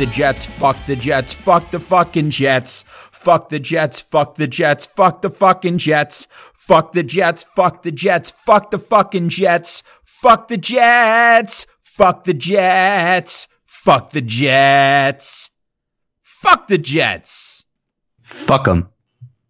Fuck the Jets, fuck the Jets, fuck the fucking Jets. Fuck the Jets, fuck the Jets, fuck the fucking Jets. Fuck the Jets, fuck the Jets, fuck the fucking Jets. Fuck the Jets, fuck the Jets, fuck the Jets. Fuck the Jets. Fuck them.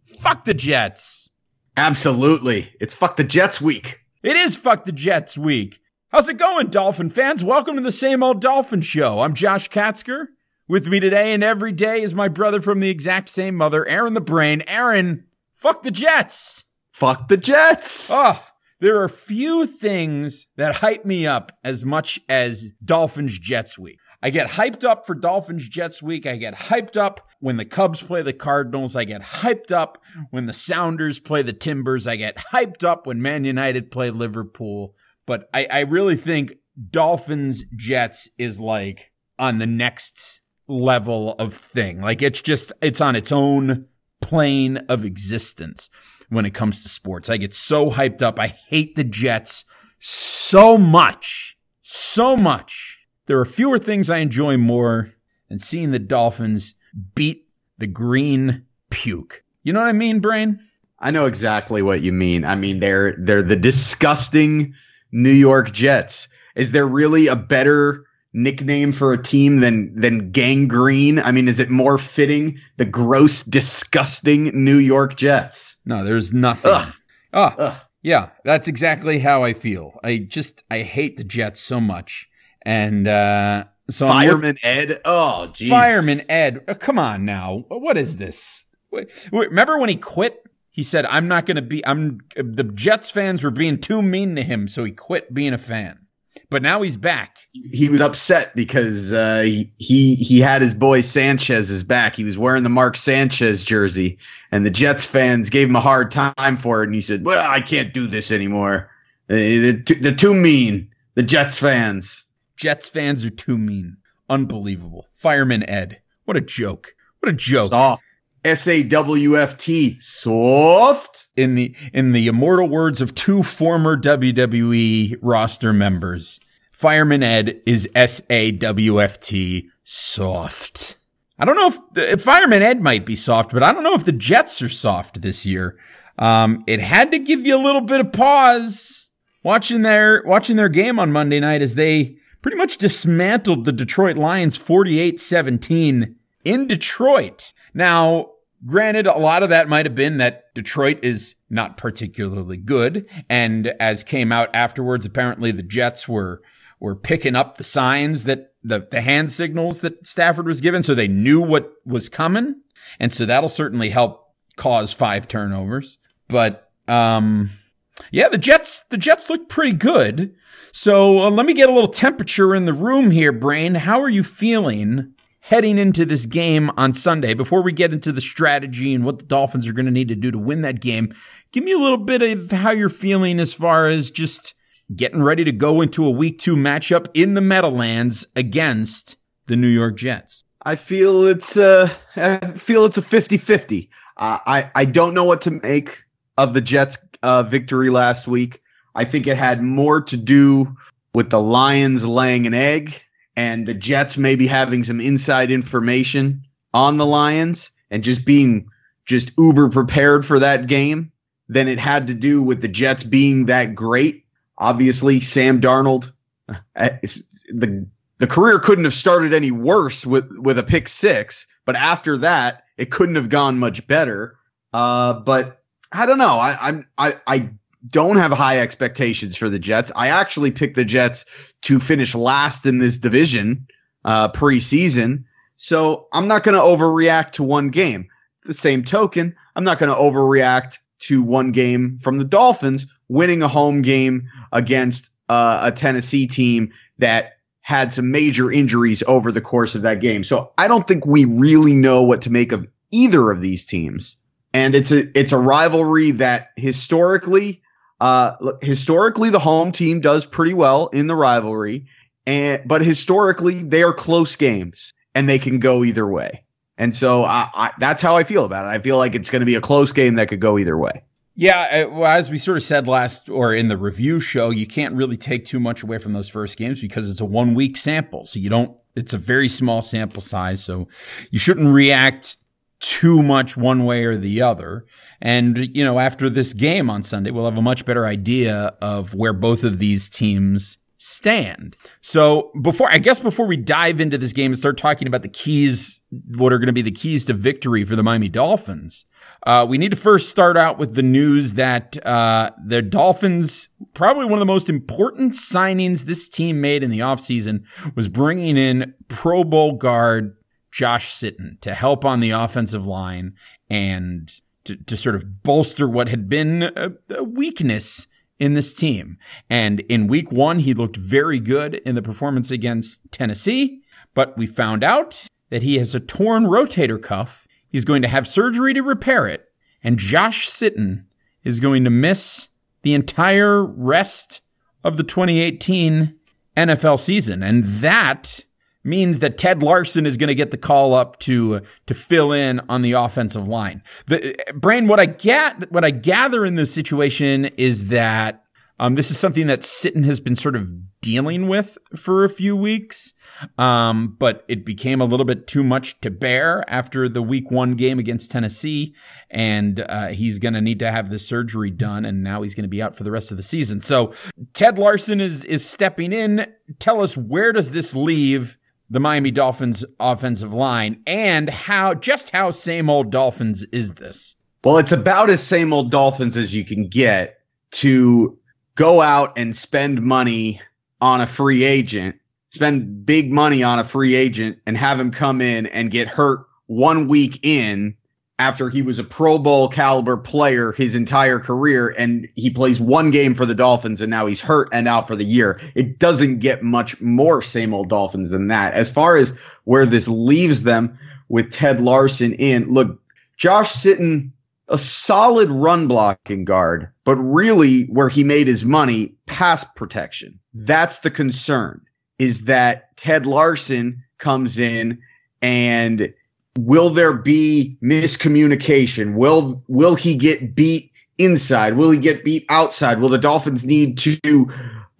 Fuck the Jets. Absolutely. It's fuck the Jets week. It is Fuck the Jets week. How's it going, Dolphin fans? Welcome to the same old Dolphin Show. I'm Josh Katzker. With me today and every day is my brother from the exact same mother, Aaron the Brain. Aaron, fuck the Jets. Fuck the Jets. Oh, there are few things that hype me up as much as Dolphins Jets week. I get hyped up for Dolphins Jets week. I get hyped up when the Cubs play the Cardinals. I get hyped up when the Sounders play the Timbers. I get hyped up when Man United play Liverpool. But I, I really think Dolphins Jets is like on the next level of thing. Like it's just, it's on its own plane of existence when it comes to sports. I get so hyped up. I hate the Jets so much, so much. There are fewer things I enjoy more than seeing the Dolphins beat the green puke. You know what I mean, Brain? I know exactly what you mean. I mean, they're they're the disgusting New York Jets. Is there really a better nickname for a team than than gangrene? I mean, is it more fitting? The gross, disgusting New York Jets. No, there's nothing. Ugh. Oh, Ugh. yeah, that's exactly how I feel. I just I hate the Jets so much, and uh, so look- Fireman Ed. Oh, Jesus. Fireman Ed. oh, come on now, what is this? Remember when he quit? He said, "I'm not going to be." I'm the Jets fans were being too mean to him, so he quit being a fan. But now he's back. He was upset because uh, he, he had his boy Sanchez's back. He was wearing the Mark Sanchez jersey, and the Jets fans gave him a hard time for it. And he said, "Well, I can't do this anymore. Uh, They're too, they're too mean." The Jets fans. Jets fans are too mean. Unbelievable. Fireman Ed. What a joke. What a joke. Soft. S A W F T. Soft. in the in the immortal words of two former WWE roster members, Fireman Ed is S A W F T soft. I don't know if, if Fireman Ed might be soft, but I don't know if the Jets are soft this year. Um, it had to give you a little bit of pause watching their watching their game on Monday night as they pretty much dismantled the Detroit Lions 48-17 in Detroit. Now, granted, a lot of that might have been that Detroit is not particularly good. And as came out afterwards, apparently the Jets were, were picking up the signs that the, the hand signals that Stafford was given. So they knew what was coming. And so that'll certainly help cause five turnovers. But, um, yeah, the Jets, the Jets look pretty good. So uh, let me get a little temperature in the room here, Brain. How are you feeling heading into this game on Sunday? Before we get into the strategy and what the Dolphins are going to need to do to win that game, give me a little bit of how you're feeling as far as just getting ready to go into a week two matchup in the Meadowlands against the New York Jets. I feel it's uh, I feel it's a 50-50. Uh, I I don't know what to make of the Jets' uh, victory last week. I think it had more to do with the Lions laying an egg and the Jets maybe having some inside information on the Lions and just being just uber prepared for that game than it had to do with the Jets being that great. Obviously, Sam Darnold, uh, the the career couldn't have started any worse with with a pick six, but after that, it couldn't have gone much better. Uh, but I don't know. I, I'm I I don't have high expectations for the Jets. I actually picked the Jets to finish last in this division uh, preseason, so I'm not going to overreact to one game. The same token, I'm not going to overreact to one game from the Dolphins winning a home game against uh, a Tennessee team that had some major injuries over the course of that game. So I don't think we really know what to make of either of these teams. And it's a it's a rivalry that historically uh look, historically the home team does pretty well in the rivalry and but historically they are close games and they can go either way. And so I, I that's how I feel about it. I feel like it's going to be a close game that could go either way. Yeah, uh, well, as we sort of said last or in the review show, you can't really take too much away from those first games because it's a one week sample. So you don't, it's a very small sample size. So you shouldn't react too much one way or the other. And, you know, after this game on Sunday, we'll have a much better idea of where both of these teams stand. So before, I guess before we dive into this game and start talking about the keys, what are going to be the keys to victory for the Miami Dolphins, uh, we need to first start out with the news that uh, the Dolphins, probably one of the most important signings this team made in the offseason, was bringing in Pro Bowl guard Josh Sitton to help on the offensive line and to, to sort of bolster what had been a, a weakness in this team. And in week one, he looked very good in the performance against Tennessee, but we found out that he has a torn rotator cuff. He's going to have surgery to repair it. And Josh Sitton is going to miss the entire rest of the 2018 NFL season. And that means that Ted Larsen is going to get the call up to to fill in on the offensive line. The Brain, what I get, what I gather in this situation is that um, this is something that Sitton has been sort of dealing with for a few weeks, um, but it became a little bit too much to bear after the Week One game against Tennessee, and uh, he's going to need to have the surgery done, and now he's going to be out for the rest of the season. So Ted Larsen is is stepping in. Tell us where does this leave? The Miami Dolphins offensive line and how just how same old Dolphins is this? Well, it's about as same old Dolphins as you can get to go out and spend money on a free agent, spend big money on a free agent and have him come in and get hurt one week in after he was a Pro Bowl caliber player his entire career and he plays one game for the Dolphins and now he's hurt and out for the year. It doesn't get much more same old Dolphins than that. As far as where this leaves them with Ted Larsen in, look, Josh Sitton, a solid run blocking guard, but really where he made his money, pass protection. That's the concern is that Ted Larsen comes in and will there be miscommunication? Will will he get beat inside? Will he get beat outside? Will the Dolphins need to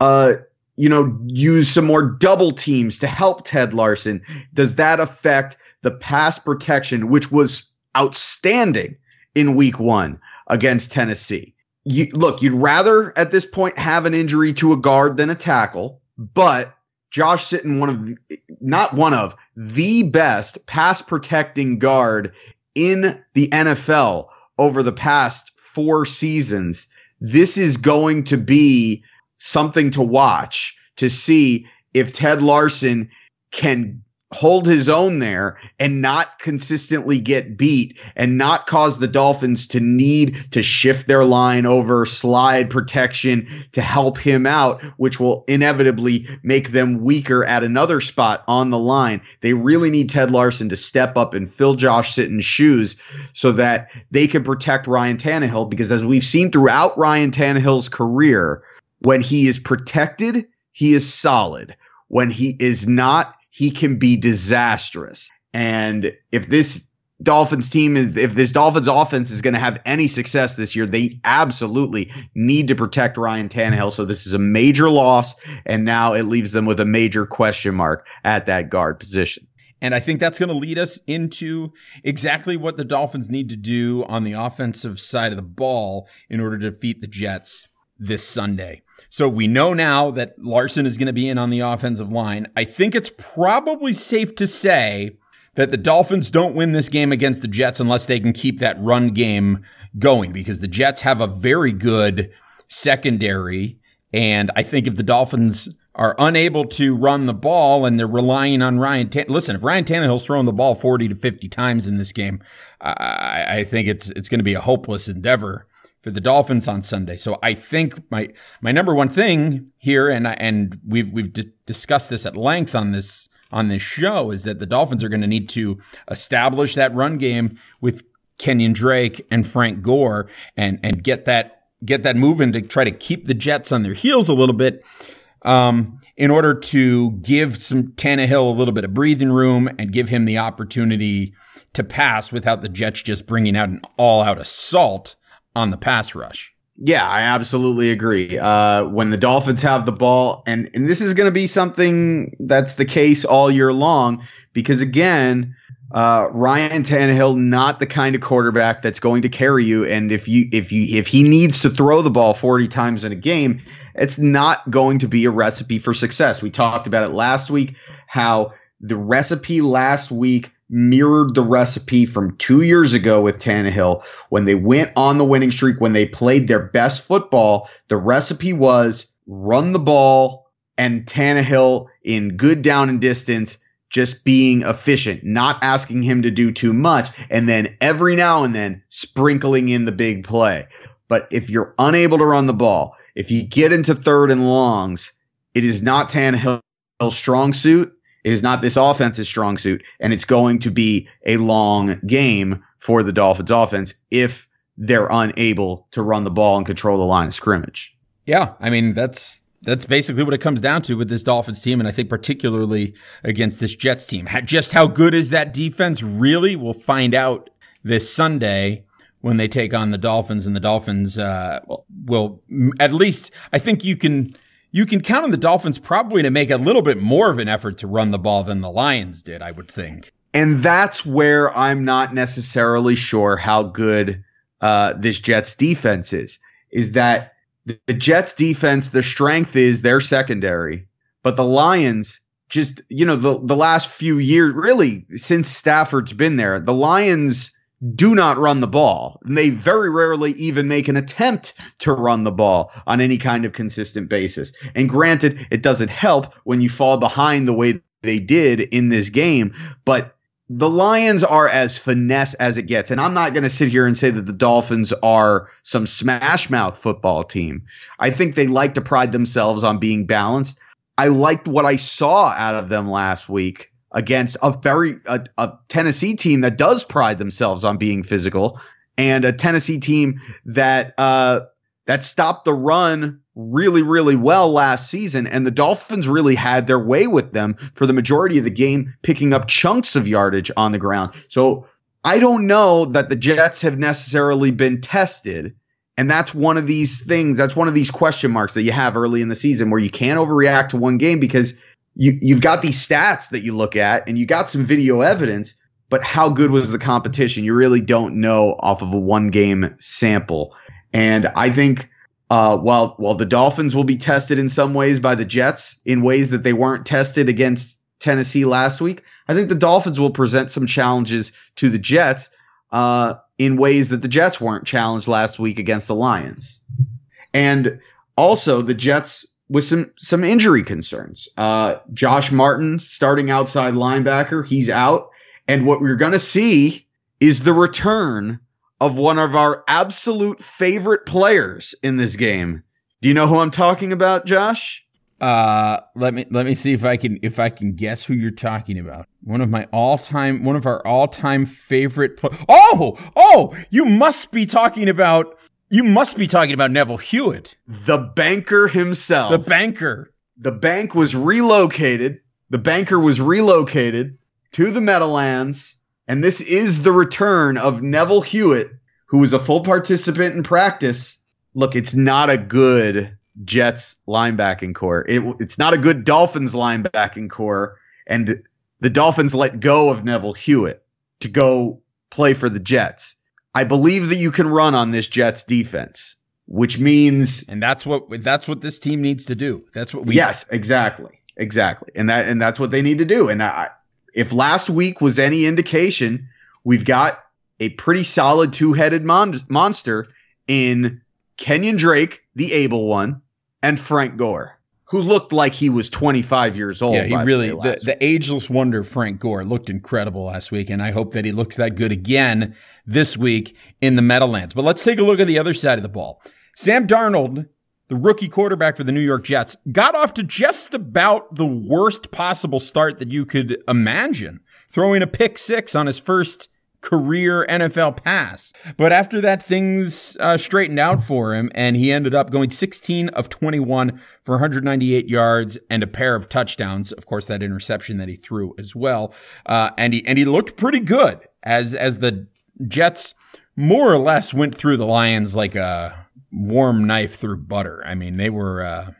uh you know use some more double teams to help Ted Larsen? Does that affect the pass protection which was outstanding in week 1 against Tennessee? You, look, you'd rather at this point have an injury to a guard than a tackle, but Josh Sitton, one of the, not one of the best pass protecting guard in the NFL over the past four seasons. This is going to be something to watch to see if Ted Larsen can hold his own there and not consistently get beat and not cause the Dolphins to need to shift their line over slide protection to help him out, which will inevitably make them weaker at another spot on the line. They really need Ted Larsen to step up and fill Josh Sitton's shoes so that they can protect Ryan Tannehill because as we've seen throughout Ryan Tannehill's career, when he is protected, he is solid. When he is not, he can be disastrous. And if this Dolphins team, if this Dolphins offense is going to have any success this year, they absolutely need to protect Ryan Tannehill. So this is a major loss, and now it leaves them with a major question mark at that guard position. And I think that's going to lead us into exactly what the Dolphins need to do on the offensive side of the ball in order to defeat the Jets this Sunday. So we know now that Larsen is going to be in on the offensive line. I think it's probably safe to say that the Dolphins don't win this game against the Jets unless they can keep that run game going because the Jets have a very good secondary. And I think if the Dolphins are unable to run the ball and they're relying on Ryan. Tan- Listen, if Ryan Tannehill's throwing the ball 40 to 50 times in this game, I, I think it's, it's going to be a hopeless endeavor for the Dolphins on Sunday. So I think my my number one thing here, and I, and we've we've discussed this at length on this on this show, is that the Dolphins are going to need to establish that run game with Kenyan Drake and Frank Gore, and and get that get that moving to try to keep the Jets on their heels a little bit. Um, in order to give some Tannehill a little bit of breathing room and give him the opportunity to pass without the Jets just bringing out an all out assault on the pass rush. Yeah, I absolutely agree. Uh, when the Dolphins have the ball, and, and this is going to be something that's the case all year long, because again, uh, Ryan Tannehill not the kind of quarterback that's going to carry you. And if you if you if he needs to throw the ball 40 times in a game, it's not going to be a recipe for success. We talked about it last week how the recipe last week mirrored the recipe from two years ago with Tannehill when they went on the winning streak, when they played their best football. The recipe was run the ball and Tannehill in good down and distance, just being efficient, not asking him to do too much, and then every now and then sprinkling in the big play. But if you're unable to run the ball, if you get into third and longs, it is not Tannehill's strong suit. It is not this offense's strong suit, and it's going to be a long game for the Dolphins offense if they're unable to run the ball and control the line of scrimmage. Yeah, I mean that's that's basically what it comes down to with this Dolphins team, and I think particularly against this Jets team. Just how good is that defense? Really, we'll find out this Sunday when they take on the Dolphins, and the Dolphins uh, will at least. I think you can you can count on the Dolphins probably to make a little bit more of an effort to run the ball than the Lions did, I would think. And that's where I'm not necessarily sure how good uh, this Jets defense is. Is that the Jets defense, the strength is their secondary, but the Lions just, you know, the, the last few years, really since Stafford's been there, the Lions do not run the ball. They very rarely even make an attempt to run the ball on any kind of consistent basis. And granted, it doesn't help when you fall behind the way they did in this game, but the Lions are as finesse as it gets. And I'm not going to sit here and say that the Dolphins are some smash mouth football team. I think they like to pride themselves on being balanced. I liked what I saw out of them last week against a very a, a Tennessee team that does pride themselves on being physical and a Tennessee team that uh, that stopped the run really really well last season and the Dolphins really had their way with them for the majority of the game picking up chunks of yardage on the ground. So I don't know that the Jets have necessarily been tested and that's one of these things that's one of these question marks that you have early in the season where you can't overreact to one game because you you've got these stats that you look at and you got some video evidence, but how good was the competition? You really don't know off of a one game sample. And I think uh, while while the Dolphins will be tested in some ways by the Jets in ways that they weren't tested against Tennessee last week, I think the Dolphins will present some challenges to the Jets uh, in ways that the Jets weren't challenged last week against the Lions. And also, the Jets with some some injury concerns. Uh, Josh Martin, starting outside linebacker, he's out, and what we're going to see is the return of one of our absolute favorite players in this game. Do you know who I'm talking about, Josh? Uh, let me let me see if I can if I can guess who you're talking about. One of my all time, one of our all time favorite. Pl- oh, oh, you must be talking about you must be talking about Neville Hewitt. The banker himself. The banker. The bank was relocated. The banker was relocated to the Meadowlands. And this is the return of Neville Hewitt, who was a full participant in practice. Look, it's not a good Jets linebacking corps. It, it's not a good Dolphins linebacking corps. And the Dolphins let go of Neville Hewitt to go play for the Jets. I believe that you can run on this Jets defense, which means and that's what that's what this team needs to do. That's what we Yes, exactly. Exactly. And that and that's what they need to do. And I, if last week was any indication, we've got a pretty solid two-headed mon- monster in Kenyan Drake, the able one, and Frank Gore who looked like he was 25 years old. Yeah, he really, the, the, ageless wonder Frank Gore looked incredible last week, and I hope that he looks that good again this week in the Meadowlands. But let's take a look at the other side of the ball. Sam Darnold, the rookie quarterback for the New York Jets, got off to just about the worst possible start that you could imagine, throwing a pick six on his first career NFL pass. But after that, things uh, straightened out for him, and he ended up going 16 of 21 for 198 yards and a pair of touchdowns. Of course, that interception that he threw as well, uh, and he and he looked pretty good as as the Jets more or less went through the Lions like a warm knife through butter. I mean, they were uh,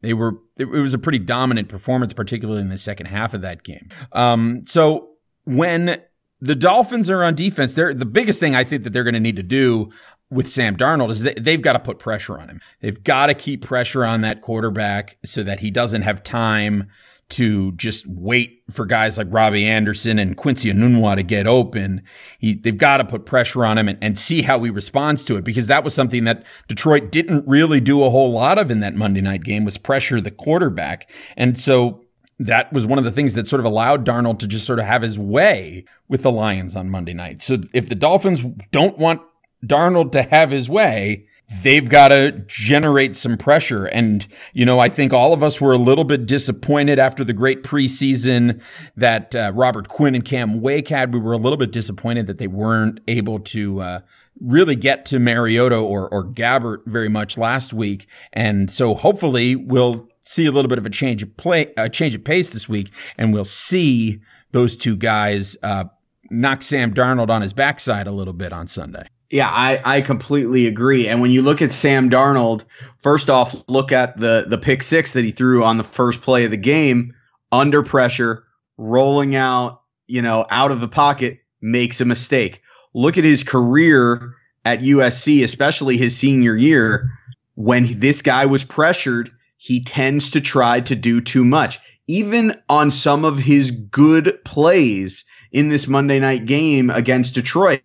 they were it, was a pretty dominant performance, particularly in the second half of that game. Um, so when the Dolphins are on defense, they're the biggest thing I think that they're going to need to do with Sam Darnold is they, have got to put pressure on him. They've got to keep pressure on that quarterback so that he doesn't have time to just wait for guys like Robby Anderson and Quincy Enunwa to get open. He, they've got to put pressure on him and, and see how he responds to it because that was something that Detroit didn't really do a whole lot of in that Monday night game was pressure the quarterback. And so that was one of the things that sort of allowed Darnold to just sort of have his way with the Lions on Monday night. So if the Dolphins don't want Darnold to have his way, they've got to generate some pressure. And, you know, I think all of us were a little bit disappointed after the great preseason that uh, Robert Quinn and Cam Wake had. We were a little bit disappointed that they weren't able to, uh, really get to Mariota or, or Gabbert very much last week. And so hopefully we'll see a little bit of a change of play, a change of pace this week, and we'll see those two guys, uh, knock Sam Darnold on his backside a little bit on Sunday. Yeah, I, I completely agree. And when you look at Sam Darnold, first off, look at the the pick six that he threw on the first play of the game, under pressure, rolling out, you know, out of the pocket, makes a mistake. Look at his career at USC, especially his senior year. When this guy was pressured, he tends to try to do too much. Even on some of his good plays in this Monday night game against Detroit,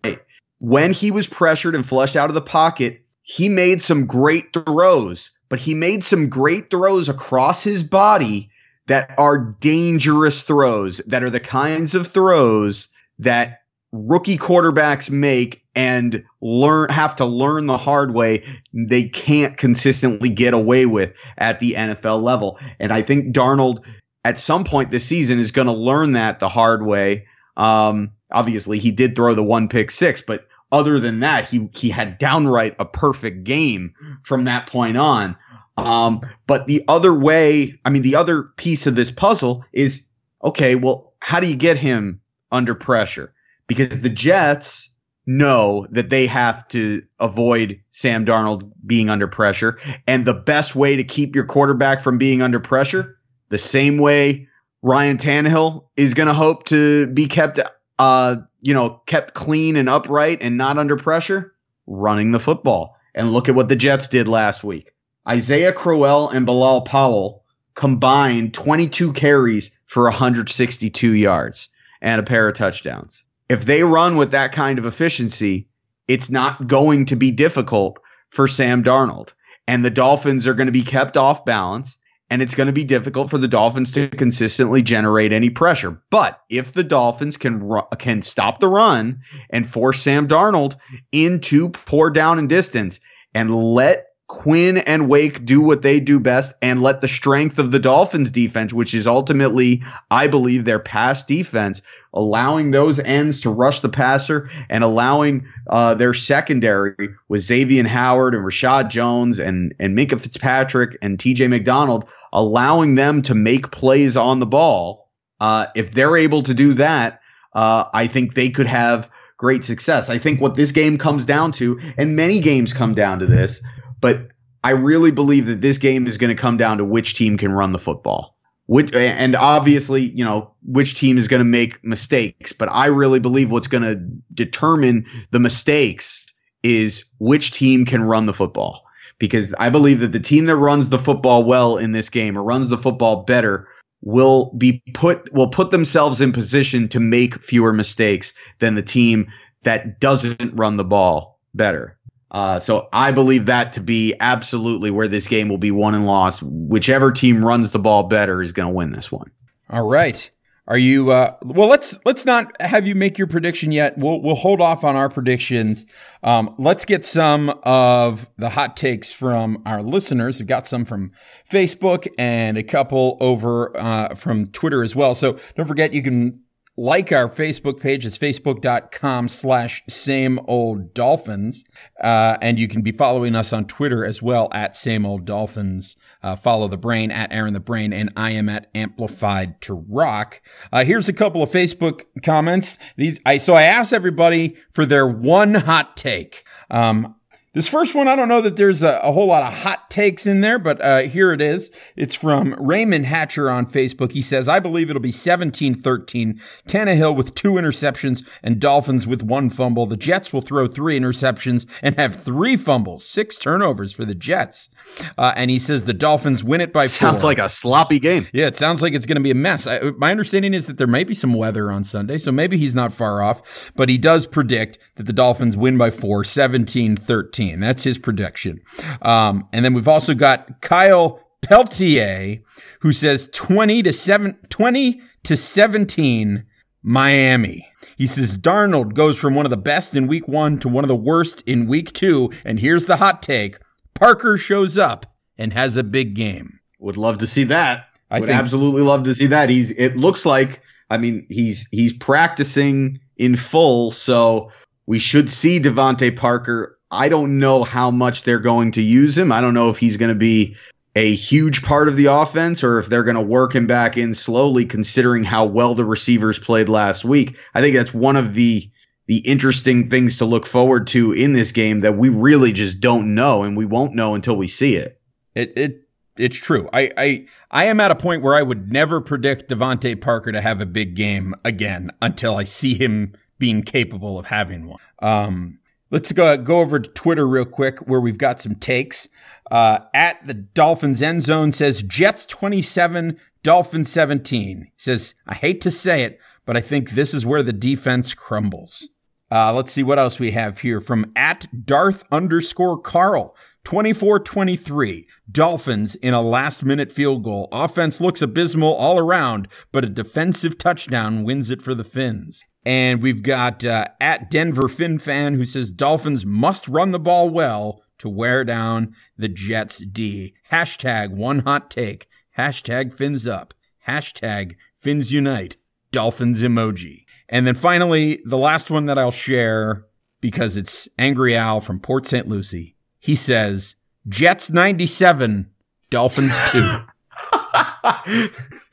when he was pressured and flushed out of the pocket, he made some great throws, but he made some great throws across his body that are dangerous throws, that are the kinds of throws that rookie quarterbacks make and learn have to learn the hard way they can't consistently get away with at the NFL level. And I think Darnold at some point this season is going to learn that the hard way. Um, obviously he did throw the one pick six, but other than that, he he had downright a perfect game from that point on. Um, but the other way, I mean, the other piece of this puzzle is okay. Well, how do you get him under pressure? Because the Jets know that they have to avoid Sam Darnold being under pressure, and the best way to keep your quarterback from being under pressure, the same way Ryan Tannehill is going to hope to be kept uh, you know, kept clean and upright and not under pressure? Running the football. And look at what the Jets did last week. Isaiah Crowell and Bilal Powell combined 22 carries for 162 yards and a pair of touchdowns. If they run with that kind of efficiency, it's not going to be difficult for Sam Darnold. And the Dolphins are going to be kept off balance and it's going to be difficult for the Dolphins to consistently generate any pressure. But if the Dolphins can can stop the run and force Sam Darnold into poor down and distance and let Quinn and Wake do what they do best and let the strength of the Dolphins defense, which is ultimately, I believe, their pass defense, allowing those ends to rush the passer and allowing uh, their secondary with Xavier Howard and Reshad Jones and, and Minkah Fitzpatrick and TJ McDonald, allowing them to make plays on the ball. Uh, if they're able to do that, uh, I think they could have great success. I think what this game comes down to, and many games come down to this, but I really believe that this game is going to come down to which team can run the football. Which, and obviously, you know, which team is going to make mistakes. But I really believe what's going to determine the mistakes is which team can run the football. Because I believe that the team that runs the football well in this game or runs the football better will be put will put themselves in position to make fewer mistakes than the team that doesn't run the ball better. Uh, so I believe that to be absolutely where this game will be won and lost. Whichever team runs the ball better is going to win this one. All right. Are you uh, well? Let's let's not have you make your prediction yet. We'll we'll hold off on our predictions. Um, let's get some of the hot takes from our listeners. We've got some from Facebook and a couple over uh, from Twitter as well. So don't forget you can like our Facebook page. It's facebook.com slash same old dolphins. Uh, and you can be following us on Twitter as well at same old dolphins. Uh, follow the brain at Aaron the Brain, and I am at Amplified to Rock. Uh, here's a couple of Facebook comments. These, I, so I asked everybody for their one hot take. Um, this first one, I don't know that there's a, a whole lot of hot takes in there, but uh, here it is. It's from Raymond Hatcher on Facebook. He says, I believe it'll be 17 13, Tannehill with two interceptions and Dolphins with one fumble. The Jets will throw three interceptions and have three fumbles, six turnovers for the Jets. Uh, and he says the Dolphins win it by sounds four. like a sloppy game. Yeah, it sounds like it's going to be a mess. I, my understanding is that there may be some weather on Sunday, so maybe he's not far off, but he does predict that the Dolphins win by four, 17 13. That's his prediction. Um, and then we've also got Kyle Peltier, who says 20 to 7, 20 to 17 Miami. He says Darnold goes from one of the best in week one to one of the worst in week two. And here's the hot take. Parker shows up and has a big game. Would love to see that. I Would think- absolutely love to see that. He's it looks like I mean he's he's practicing in full, so we should see DeVante Parker. I don't know how much they're going to use him. I don't know if he's going to be a huge part of the offense or if they're going to work him back in slowly considering how well the receivers played last week. I think that's one of the the interesting things to look forward to in this game that we really just don't know and we won't know until we see it. It it it's true. I I I am at a point where I would never predict DeVante Parker to have a big game again until I see him being capable of having one. Um, let's go go over to Twitter real quick where we've got some takes. Uh, at the Dolphins end zone says Jets twenty seven, Dolphins seventeen. Says I hate to say it, but I think this is where the defense crumbles. Uh, let's see what else we have here from at Darth underscore Carl. 24 23. Dolphins in a last minute field goal. Offense looks abysmal all around, but a defensive touchdown wins it for the Finns. And we've got uh, at Denver Fin fan who says Dolphins must run the ball well to wear down the Jets D. Hashtag one hot take. Hashtag Fins up. Hashtag Fins unite. Dolphins emoji. And then finally, the last one that I'll share because it's Angry Al from Port St. Lucie. He says, Jets 97, Dolphins 2.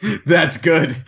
That's good.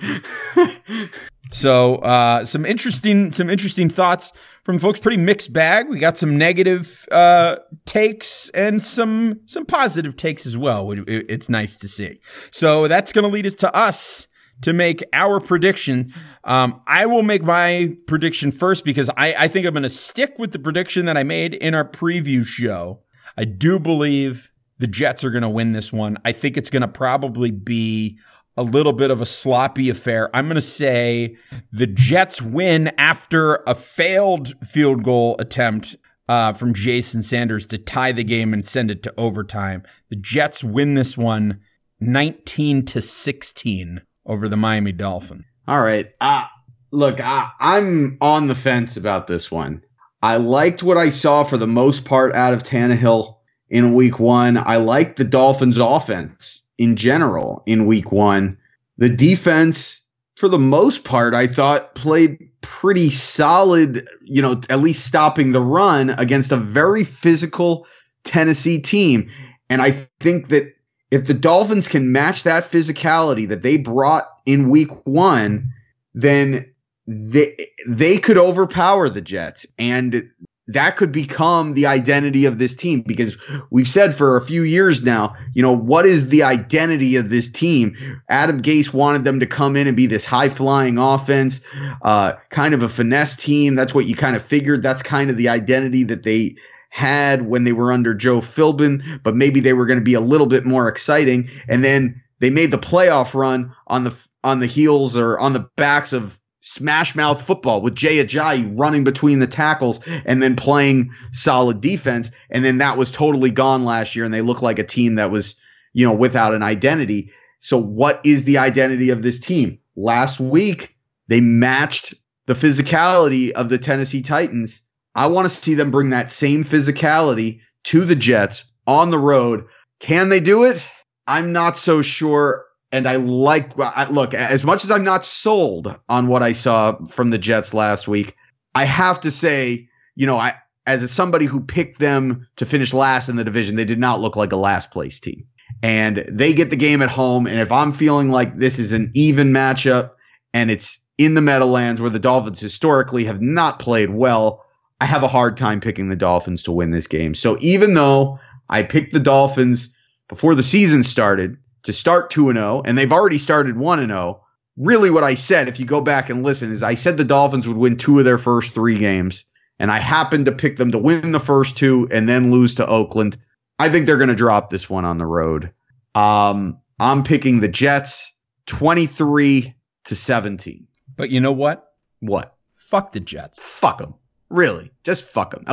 So uh, some interesting some interesting thoughts from folks. Pretty mixed bag. We got some negative uh, takes and some some positive takes as well. It- it- It's nice to see. So that's going to lead us to us to make our prediction. Um, I will make my prediction first because I, I think I'm going to stick with the prediction that I made in our preview show. I do believe the Jets are going to win this one. I think it's going to probably be a little bit of a sloppy affair. I'm going to say the Jets win after a failed field goal attempt uh, from Jason Sanders to tie the game and send it to overtime. The Jets win this one 19 to 16 over the Miami Dolphins. All right. Uh, look, I, I'm on the fence about this one. I liked what I saw for the most part out of Tannehill in week one. I liked the Dolphins' offense in general in week one. The defense, for the most part, I thought played pretty solid, you know, at least stopping the run against a very physical Tennessee team. And I think that if the Dolphins can match that physicality that they brought in week one, then they they could overpower the Jets and that could become the identity of this team because we've said for a few years now, you know, what is the identity of this team? Adam Gase wanted them to come in and be this high flying offense, uh, kind of a finesse team. That's what you kind of figured. That's kind of the identity that they had when they were under Joe Philbin, but maybe they were going to be a little bit more exciting. And then they made the playoff run on the on the heels or on the backs of smash mouth football with Jay Ajayi running between the tackles and then playing solid defense. And then that was totally gone last year, and they look like a team that was, you know, without an identity. So what is the identity of this team? Last week they matched the physicality of the Tennessee Titans. I want to see them bring that same physicality to the Jets on the road. Can they do it? I'm not so sure. And I like look as much as I'm not sold on what I saw from the Jets last week. I have to say, you know, I as somebody who picked them to finish last in the division, they did not look like a last place team. And they get the game at home. And if I'm feeling like this is an even matchup and it's in the Meadowlands where the Dolphins historically have not played well, I have a hard time picking the Dolphins to win this game. So even though I picked the Dolphins before the season started to start 2 and 0, and they've already started 1 and 0, really what I said, if you go back and listen, is I said the Dolphins would win two of their first three games and I happened to pick them to win the first two and then lose to Oakland. I think they're going to drop this one on the road. Um, I'm picking the Jets 23 to 17. But you know what? What? Fuck the Jets. Fuck them. Really. Just fuck them.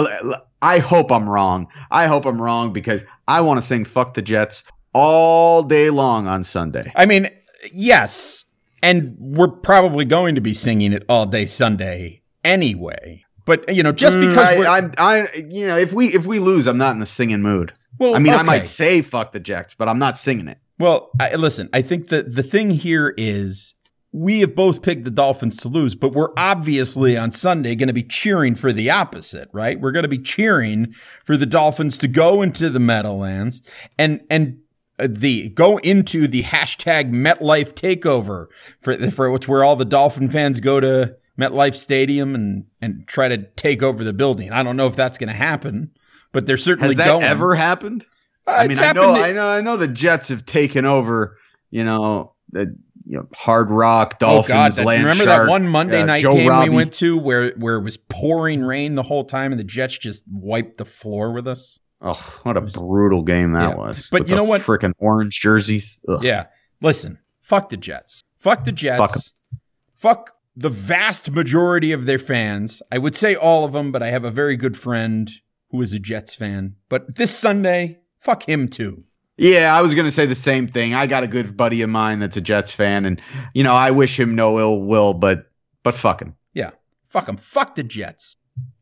I hope I'm wrong. I hope I'm wrong because I want to sing fuck the Jets all day long on Sunday. I mean, yes. And we're probably going to be singing it all day Sunday anyway. But you know, just mm, because mm, I, I, I, you know, if we if we lose, I'm not in the singing mood. Well, I mean, okay. I might say "fuck the Jets," but I'm not singing it. Well, I, listen, I think that the thing here is we have both picked the Dolphins to lose, but we're obviously on Sunday going to be cheering for the opposite, right? We're going to be cheering for the Dolphins to go into the Meadowlands and and the go into the hashtag MetLife takeover for for which where all the Dolphin fans go to MetLife Stadium and and try to take over the building. I don't know if that's going to happen, but they're certainly Has that going. ever happened? Uh, I mean, I know, I know, I know the Jets have taken over. You know the you know Hard Rock Dolphins. Oh God! That, remember Shark, that one Monday uh, night Joe game Robbie. we went to where where it was pouring rain the whole time and the Jets just wiped the floor with us. Oh, what a was, brutal game that yeah. was! But you know what? Freaking orange jerseys. Ugh. Yeah. Listen, fuck the Jets. Fuck the Jets. Fuck, fuck the vast majority of their fans, I would say all of them, but I have a very good friend who is a Jets fan. But this Sunday, fuck him too. Yeah, I was going to say the same thing. I got a good buddy of mine that's a Jets fan, and you know I wish him no ill will, but but fuck him. Yeah, fuck him. Fuck the Jets.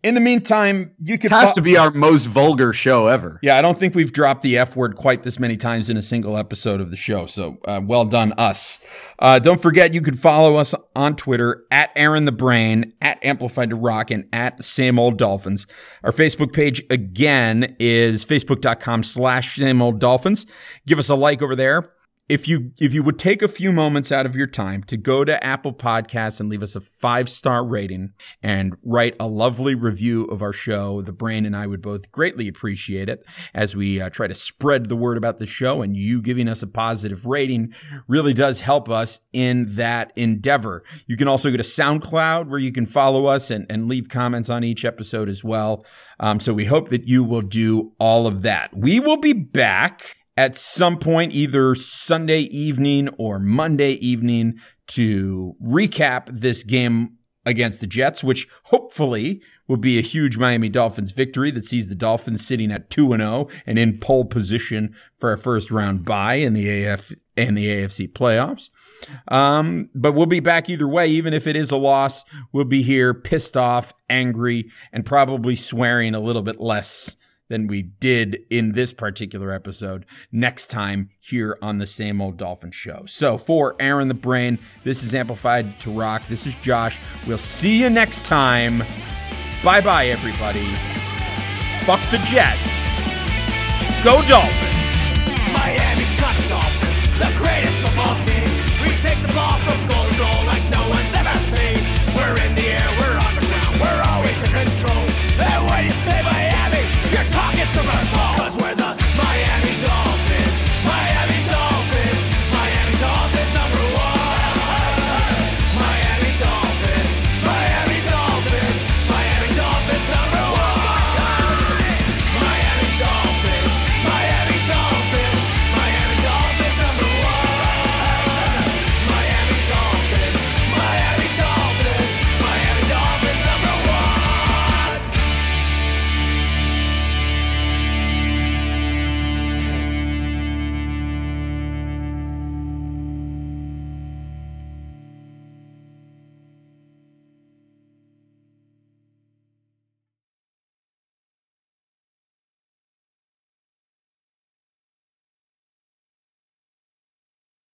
In the meantime, you could. It has to be our most vulgar show ever. Yeah, I don't think we've dropped the F word quite this many times in a single episode of the show. So uh, well done, us. Uh, don't forget, you can follow us on Twitter at Aaron the Brain, at Amplified to Rock, and at Same Old Dolphins. Our Facebook page again is facebook.com slash Same Old Dolphins. Give us a like over there if you if you would take a few moments out of your time to go to Apple Podcasts and leave us a five star rating and write a lovely review of our show, the brain and I would both greatly appreciate it as we uh, try to spread the word about the show. And you giving us a positive rating really does help us in that endeavor. You can also go to SoundCloud where you can follow us and, and leave comments on each episode as well. Um, so we hope that you will do all of that. We will be back at some point, either Sunday evening or Monday evening, to recap this game against the Jets, which hopefully will be a huge Miami Dolphins victory that sees the Dolphins sitting at 2 and 0 and in pole position for a first round bye in the AF and the AFC playoffs. Um, but we'll be back either way, even if it is a loss. We'll be here pissed off, angry, and probably swearing a little bit less than we did in this particular episode next time here on the same old Dolphin Show. So for Aaron the Brain, this is Amplified to Rock. This is Josh. We'll see you next time. Bye bye, everybody. Fuck the Jets. Go Dolphins. Miami's got Dolphins, the greatest.